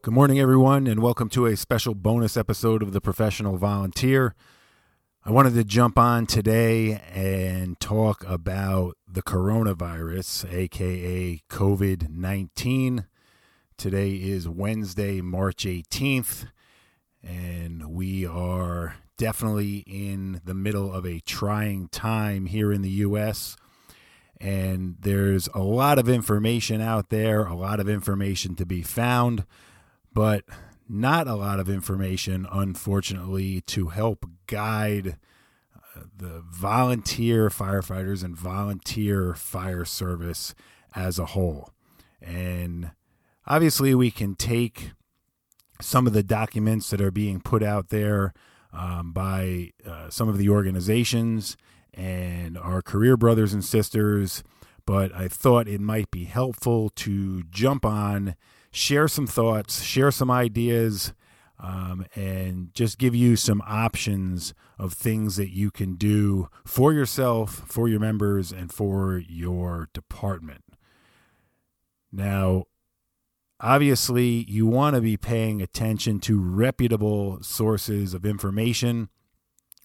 Good morning, everyone, and welcome to a special bonus episode of The Professional Volunteer. I wanted to jump on today and talk about the coronavirus, aka COVID 19. Today is Wednesday, March 18th, and we are definitely in the middle of a trying time here in the U.S. And there's a lot of information out there, a lot of information to be found but not a lot of information, unfortunately, to help guide uh, the volunteer firefighters and volunteer fire service as a whole. And obviously, we can take some of the documents that are being put out there um, by uh, some of the organizations and our career brothers and sisters, but I thought it might be helpful to jump on share some thoughts, share some ideas, um, and just give you some options of things that you can do for yourself, for your members, and for your department. Now, obviously, you want to be paying attention to reputable sources of information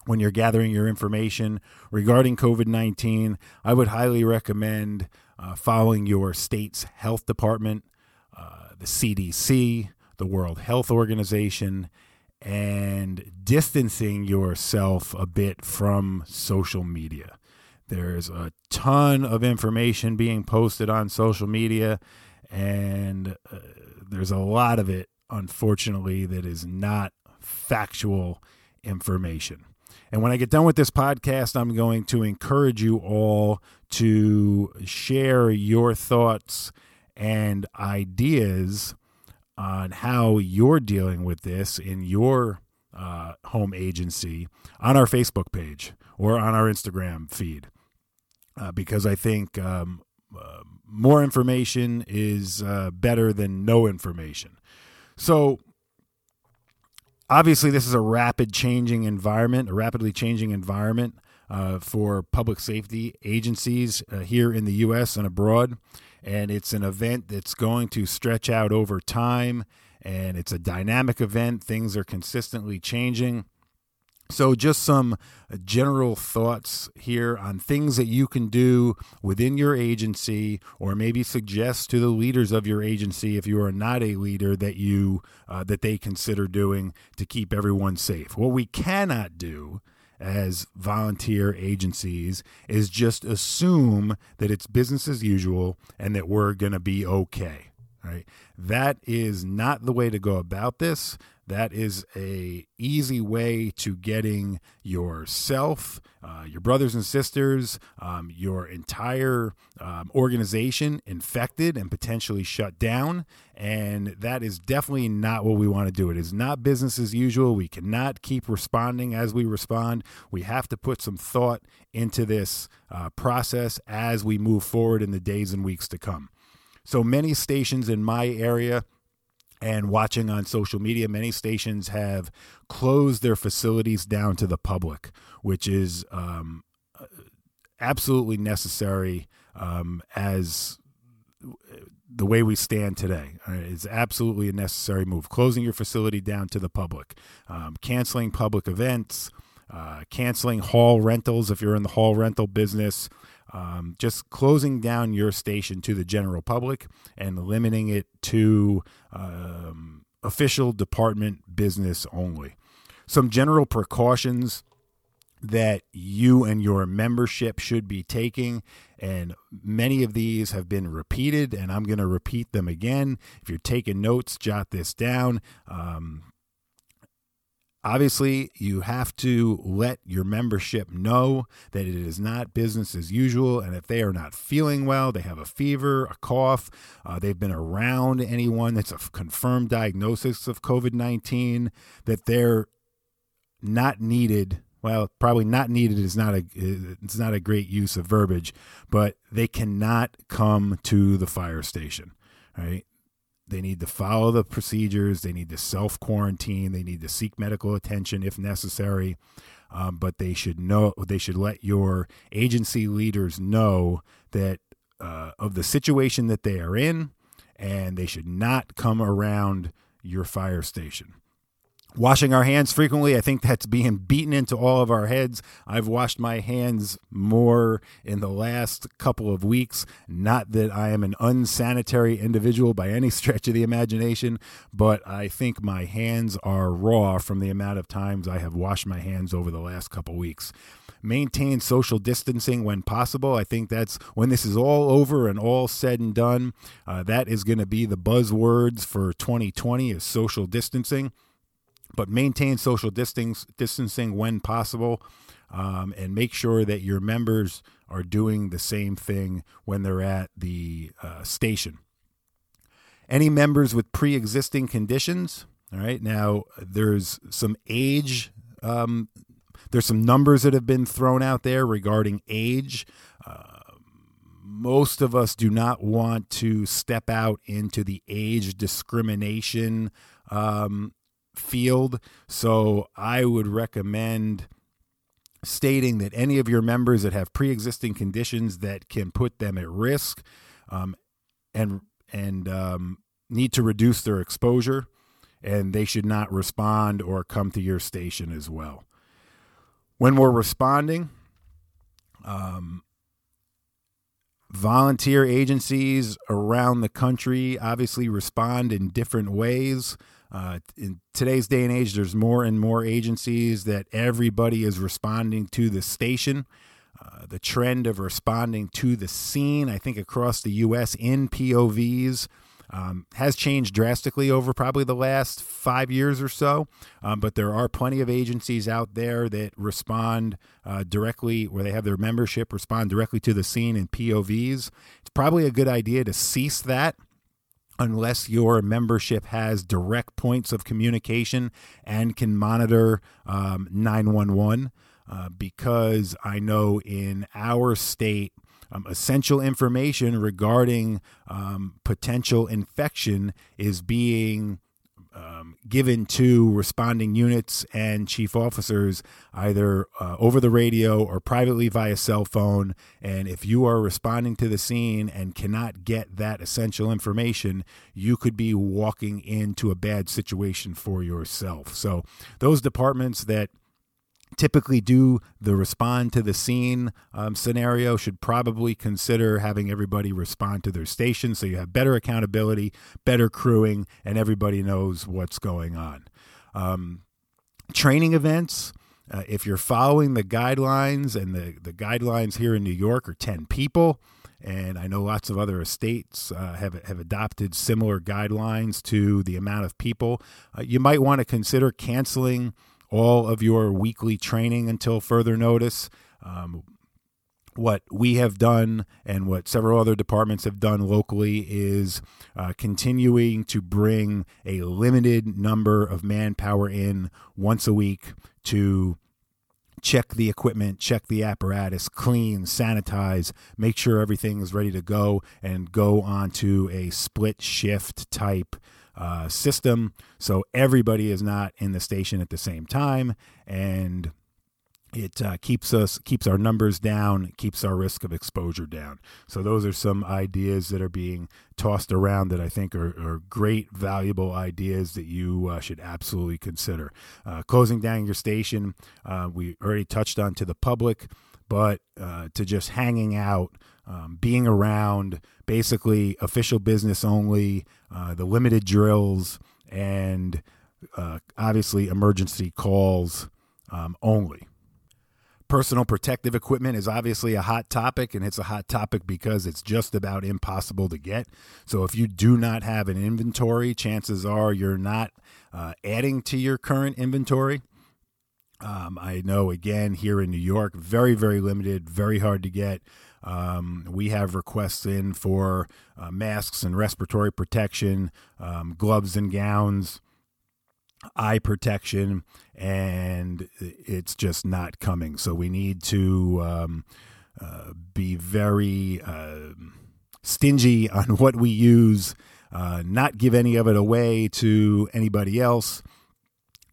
when you're gathering your information regarding COVID 19. I would highly recommend uh, following your state's health department the CDC, the World Health Organization, and distancing yourself a bit from social media. There's a ton of information being posted on social media, and uh, there's a lot of it, unfortunately, that is not factual information. And when I get done with this podcast, I'm going to encourage you all to share your thoughts and ideas on how you're dealing with this in your uh, home agency on our Facebook page or on our Instagram feed. Uh, because I think um, uh, more information is uh, better than no information. So, obviously, this is a rapid changing environment, a rapidly changing environment uh, for public safety agencies uh, here in the U.S. and abroad and it's an event that's going to stretch out over time and it's a dynamic event. Things are consistently changing. So just some general thoughts here on things that you can do within your agency or maybe suggest to the leaders of your agency if you are not a leader that you uh, that they consider doing to keep everyone safe. What we cannot do as volunteer agencies is just assume that it's business as usual and that we're going to be okay. Right? That is not the way to go about this. That is a easy way to getting yourself, uh, your brothers and sisters, um, your entire um, organization infected and potentially shut down. And that is definitely not what we want to do. It is not business as usual. We cannot keep responding as we respond. We have to put some thought into this uh, process as we move forward in the days and weeks to come. So many stations in my area and watching on social media, many stations have closed their facilities down to the public, which is um, absolutely necessary um, as the way we stand today. It's absolutely a necessary move. Closing your facility down to the public, um, canceling public events, uh, canceling hall rentals if you're in the hall rental business, um, just closing down your station to the general public and limiting it to um, official department business only. Some general precautions that you and your membership should be taking. And many of these have been repeated, and I'm going to repeat them again. If you're taking notes, jot this down. Um, Obviously, you have to let your membership know that it is not business as usual. And if they are not feeling well, they have a fever, a cough, uh, they've been around anyone that's a confirmed diagnosis of COVID 19, that they're not needed. Well, probably not needed is not a it's not a great use of verbiage, but they cannot come to the fire station. Right? They need to follow the procedures. They need to self quarantine. They need to seek medical attention if necessary. Um, but they should know. They should let your agency leaders know that uh, of the situation that they are in, and they should not come around your fire station. Washing our hands frequently, I think that's being beaten into all of our heads. I've washed my hands more in the last couple of weeks. Not that I am an unsanitary individual by any stretch of the imagination, but I think my hands are raw from the amount of times I have washed my hands over the last couple weeks. Maintain social distancing when possible. I think that's when this is all over and all said and done. Uh, that is going to be the buzzwords for 2020 is social distancing but maintain social distance, distancing when possible um, and make sure that your members are doing the same thing when they're at the uh, station. Any members with pre existing conditions, all right, now there's some age, um, there's some numbers that have been thrown out there regarding age. Uh, most of us do not want to step out into the age discrimination um, field. So I would recommend stating that any of your members that have pre-existing conditions that can put them at risk um, and and um, need to reduce their exposure, and they should not respond or come to your station as well. When we're responding, um, volunteer agencies around the country obviously respond in different ways. Uh, in today's day and age, there's more and more agencies that everybody is responding to the station. Uh, the trend of responding to the scene, I think, across the U.S. in POVs um, has changed drastically over probably the last five years or so. Um, but there are plenty of agencies out there that respond uh, directly, where they have their membership respond directly to the scene in POVs. It's probably a good idea to cease that unless your membership has direct points of communication and can monitor um, 911. Uh, because I know in our state, um, essential information regarding um, potential infection is being um, given to responding units and chief officers either uh, over the radio or privately via cell phone. And if you are responding to the scene and cannot get that essential information, you could be walking into a bad situation for yourself. So, those departments that typically do the respond to the scene um, scenario should probably consider having everybody respond to their station so you have better accountability, better crewing, and everybody knows what's going on. Um, training events. Uh, if you're following the guidelines, and the, the guidelines here in New York are 10 people, and I know lots of other estates uh, have have adopted similar guidelines to the amount of people. Uh, you might want to consider canceling all of your weekly training until further notice. Um, what we have done and what several other departments have done locally is uh, continuing to bring a limited number of manpower in once a week to check the equipment, check the apparatus, clean, sanitize, make sure everything is ready to go, and go on to a split shift type uh, system. So everybody is not in the station at the same time. And it uh, keeps us keeps our numbers down keeps our risk of exposure down so those are some ideas that are being tossed around that i think are, are great valuable ideas that you uh, should absolutely consider uh, closing down your station uh, we already touched on to the public but uh, to just hanging out um, being around basically official business only, uh, the limited drills, and uh, obviously emergency calls um, only. Personal protective equipment is obviously a hot topic, and it's a hot topic because it's just about impossible to get. So, if you do not have an inventory, chances are you're not uh, adding to your current inventory. Um, I know again here in New York, very, very limited, very hard to get. Um, we have requests in for uh, masks and respiratory protection, um, gloves and gowns, eye protection, and it's just not coming. So we need to um, uh, be very uh, stingy on what we use, uh, not give any of it away to anybody else.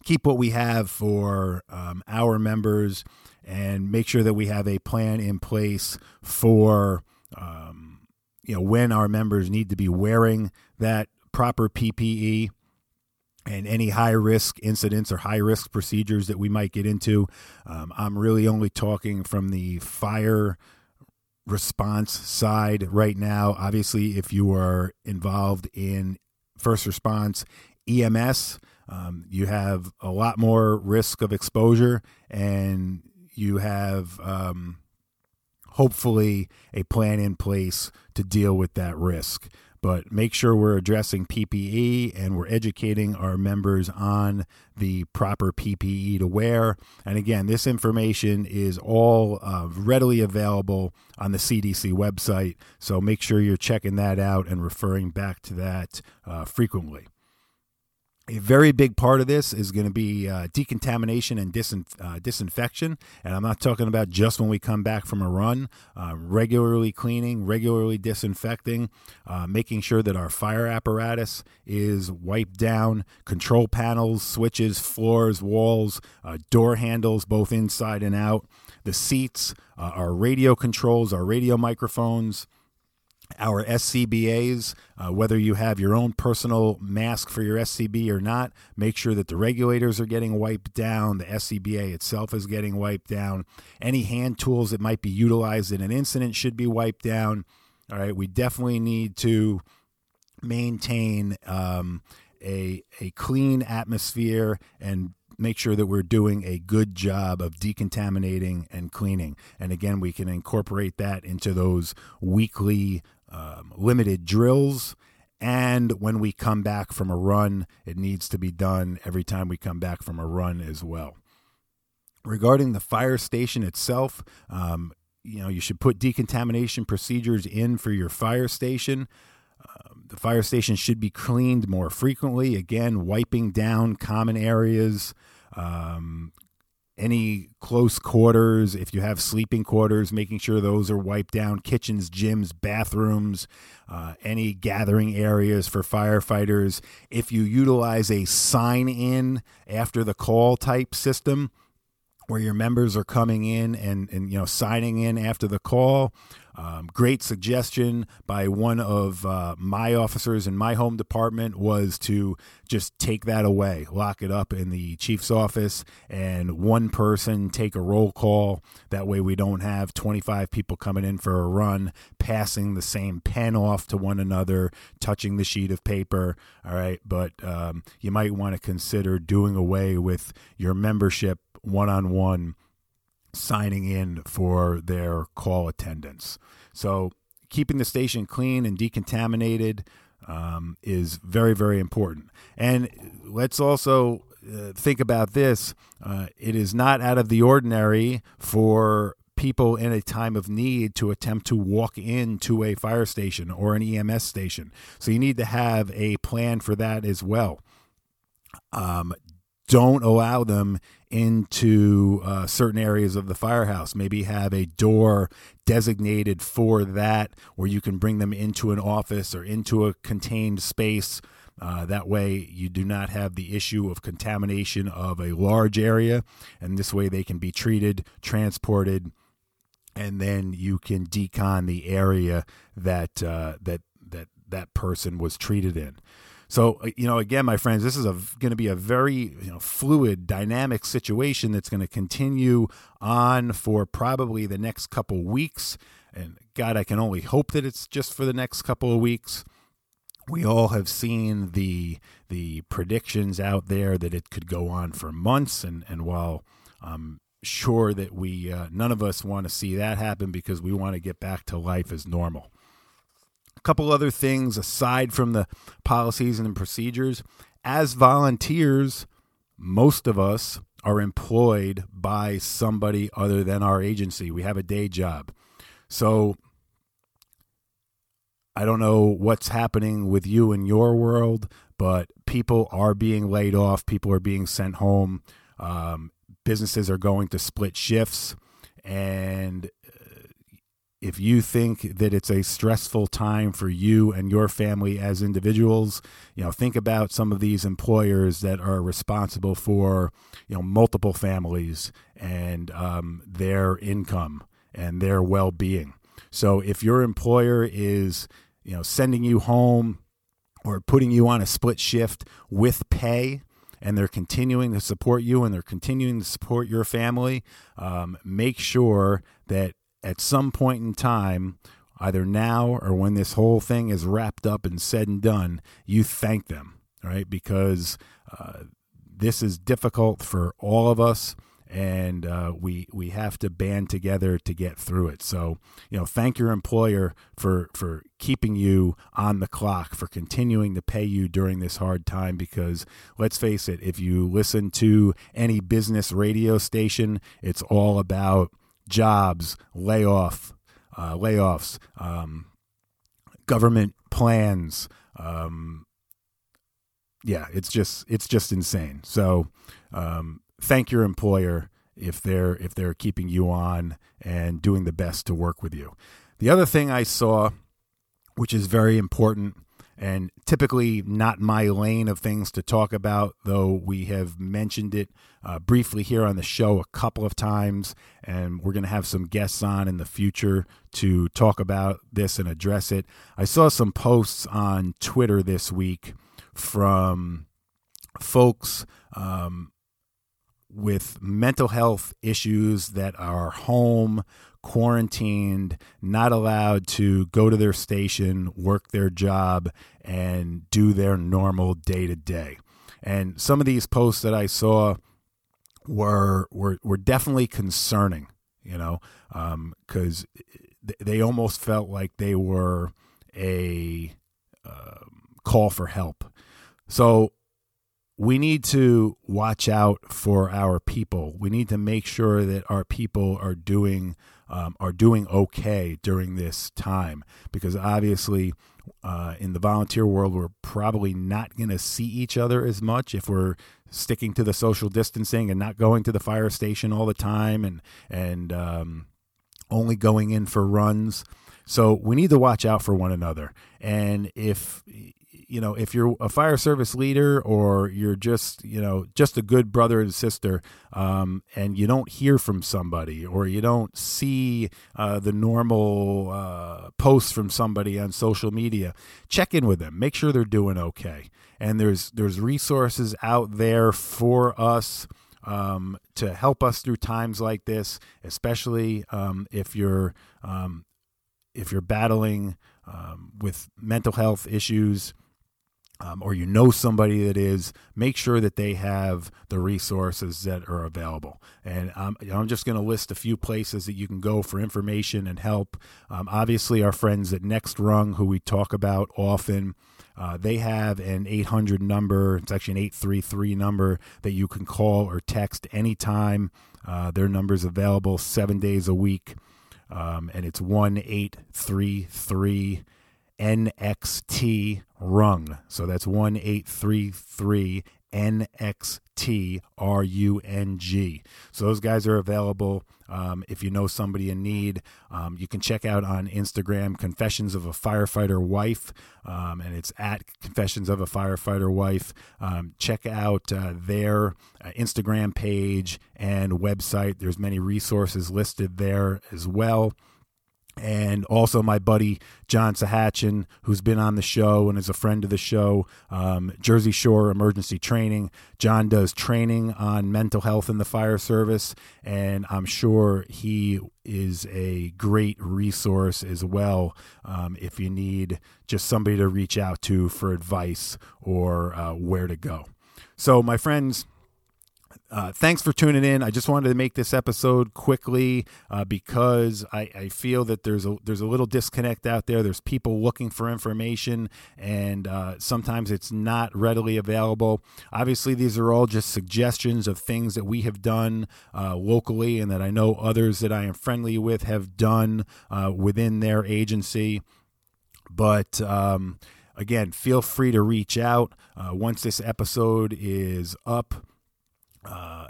Keep what we have for um, our members and make sure that we have a plan in place for um, you know when our members need to be wearing that proper PPE. and any high risk incidents or high risk procedures that we might get into. Um, I'm really only talking from the fire response side right now. Obviously, if you are involved in first response, EMS, um, you have a lot more risk of exposure and you have um, hopefully a plan in place to deal with that risk but make sure we're addressing PPE and we're educating our members on the proper PPE to wear. And again, this information is all uh, readily available on the CDC website, so make sure you're checking that out and referring back to that uh, frequently. A very big part of this is going to be uh, decontamination and disin- uh, disinfection. And I'm not talking about just when we come back from a run, uh, regularly cleaning, regularly disinfecting, uh, making sure that our fire apparatus is wiped down, control panels, switches, floors, walls, uh, door handles, both inside and out, the seats, uh, our radio controls, our radio microphones our SCBAs, uh, whether you have your own personal mask for your SCB or not, make sure that the regulators are getting wiped down, the SCBA itself is getting wiped down. Any hand tools that might be utilized in an incident should be wiped down. All right, we definitely need to maintain um, a, a clean atmosphere and make sure that we're doing a good job of decontaminating and cleaning. And again, we can incorporate that into those weekly um, limited drills. And when we come back from a run, it needs to be done every time we come back from a run as well. Regarding the fire station itself, um, you know, you should put decontamination procedures in for your fire station. Um, the fire station should be cleaned more frequently. Again, wiping down common areas, um, any close quarters, if you have sleeping quarters, making sure those are wiped down, kitchens, gyms, bathrooms, uh, any gathering areas for firefighters. If you utilize a sign in after the call type system, where your members are coming in and, and you know signing in after the call. Um, great suggestion by one of uh, my officers in my home department was to just take that away, lock it up in the chief's office, and one person take a roll call. That way, we don't have 25 people coming in for a run, passing the same pen off to one another, touching the sheet of paper. All right, but um, you might want to consider doing away with your membership one on one signing in for their call attendance. So, keeping the station clean and decontaminated um, is very, very important. And let's also uh, think about this uh, it is not out of the ordinary for people in a time of need to attempt to walk into a fire station or an EMS station. So, you need to have a plan for that as well. Um, don't allow them into uh, certain areas of the firehouse. Maybe have a door designated for that where you can bring them into an office or into a contained space. Uh, that way, you do not have the issue of contamination of a large area, and this way they can be treated, transported, and then you can decon the area that uh, that that that person was treated in. So, uh, you know, again, my friends, this is going to be a very you know, fluid, dynamic situation that's going to continue on for probably the next couple weeks. And God, I can only hope that it's just for the next couple of weeks. We all have seen the the predictions out there that it could go on for months, and and while I'm sure that we uh, none of us want to see that happen because we want to get back to life as normal. A couple other things aside from the policies and procedures. As volunteers, most of us are employed by somebody other than our agency. We have a day job. So I don't know what's happening with you in your world, but people are being laid off, people are being sent home, um, businesses are going to split shifts. And if you think that it's a stressful time for you and your family as individuals, you know, think about some of these employers that are responsible for, you know, multiple families and um, their income and their well-being. So if your employer is, you know, sending you home or putting you on a split shift with pay and they're continuing to support you and they're continuing to support your family, um, make sure that at some point in time, either now or when this whole thing is wrapped up and said and done, you thank them, right? Because uh, this is difficult for all of us and uh, we we have to band together to get through it. So you know, thank your employer for for keeping you on the clock, for continuing to pay you during this hard time. Because let's face it, if you listen to any business radio station, it's all about jobs, layoff, uh, layoffs, um, government plans. Um, yeah, it's just it's just insane. So um, thank your employer if they're if they're keeping you on and doing the best to work with you. The other thing I saw, which is very important and typically not my lane of things to talk about, though we have mentioned it uh, briefly here on the show a couple of times, and we're going to have some guests on in the future to talk about this and address it. I saw some posts on Twitter this week from folks um, with mental health issues that are home, quarantined, not allowed to go to their station, work their job, and do their normal day to day. And some of these posts that I saw were were were definitely concerning, you know, because um, they almost felt like they were a uh, call for help. So we need to watch out for our people. We need to make sure that our people are doing um, are doing okay during this time because obviously uh, in the volunteer world we're probably not going to see each other as much if we're sticking to the social distancing and not going to the fire station all the time and and um, only going in for runs. So we need to watch out for one another. And if you know, if you're a fire service leader or you're just, you know, just a good brother and sister, um, and you don't hear from somebody or you don't see uh, the normal uh, posts from somebody on social media, check in with them. Make sure they're doing okay. And there's there's resources out there for us. Um, to help us through times like this, especially um, if you're um, if you're battling um, with mental health issues, um, or you know somebody that is, make sure that they have the resources that are available. And um, I'm just going to list a few places that you can go for information and help. Um, obviously, our friends at Next Rung, who we talk about often, uh, they have an 800 number. It's actually an 833 number that you can call or text anytime. Uh, their number is available seven days a week, um, and it's 1 833 NXT Rung. So that's 1833 NXT R U N G. So those guys are available. Um, if you know somebody in need, um, you can check out on Instagram Confessions of a Firefighter Wife, um, and it's at Confessions of a Firefighter Wife. Um, check out uh, their uh, Instagram page and website. There's many resources listed there as well and also my buddy John Sahatchin, who's been on the show and is a friend of the show, um, Jersey Shore Emergency Training. John does training on mental health in the fire service, and I'm sure he is a great resource as well um, if you need just somebody to reach out to for advice or uh, where to go. So, my friends, uh, thanks for tuning in. I just wanted to make this episode quickly uh, because I, I, feel that there's a there's a little disconnect out there. There's people looking for information, and uh, sometimes it's not readily available. Obviously, these are all just suggestions of things that we have done uh, locally, and that I know others that I am friendly with have done uh, within their agency. But um, again, feel free to reach out once this episode is up. Uh,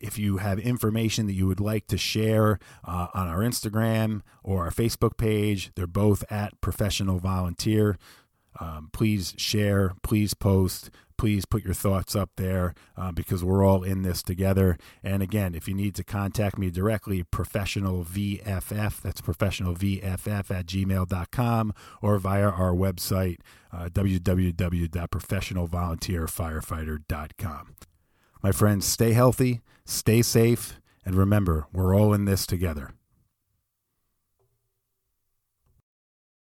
if you have information that you would like to share uh, on our Instagram or our Facebook page, they're both at Professional Volunteer. Um, please share, please post, please put your thoughts up there uh, because we're all in this together. And again, if you need to contact me directly, professional VFF, that's professional VFF at gmail.com or via our website, uh, www.professionalvolunteerfirefighter.com. My friends, stay healthy, stay safe, and remember, we're all in this together.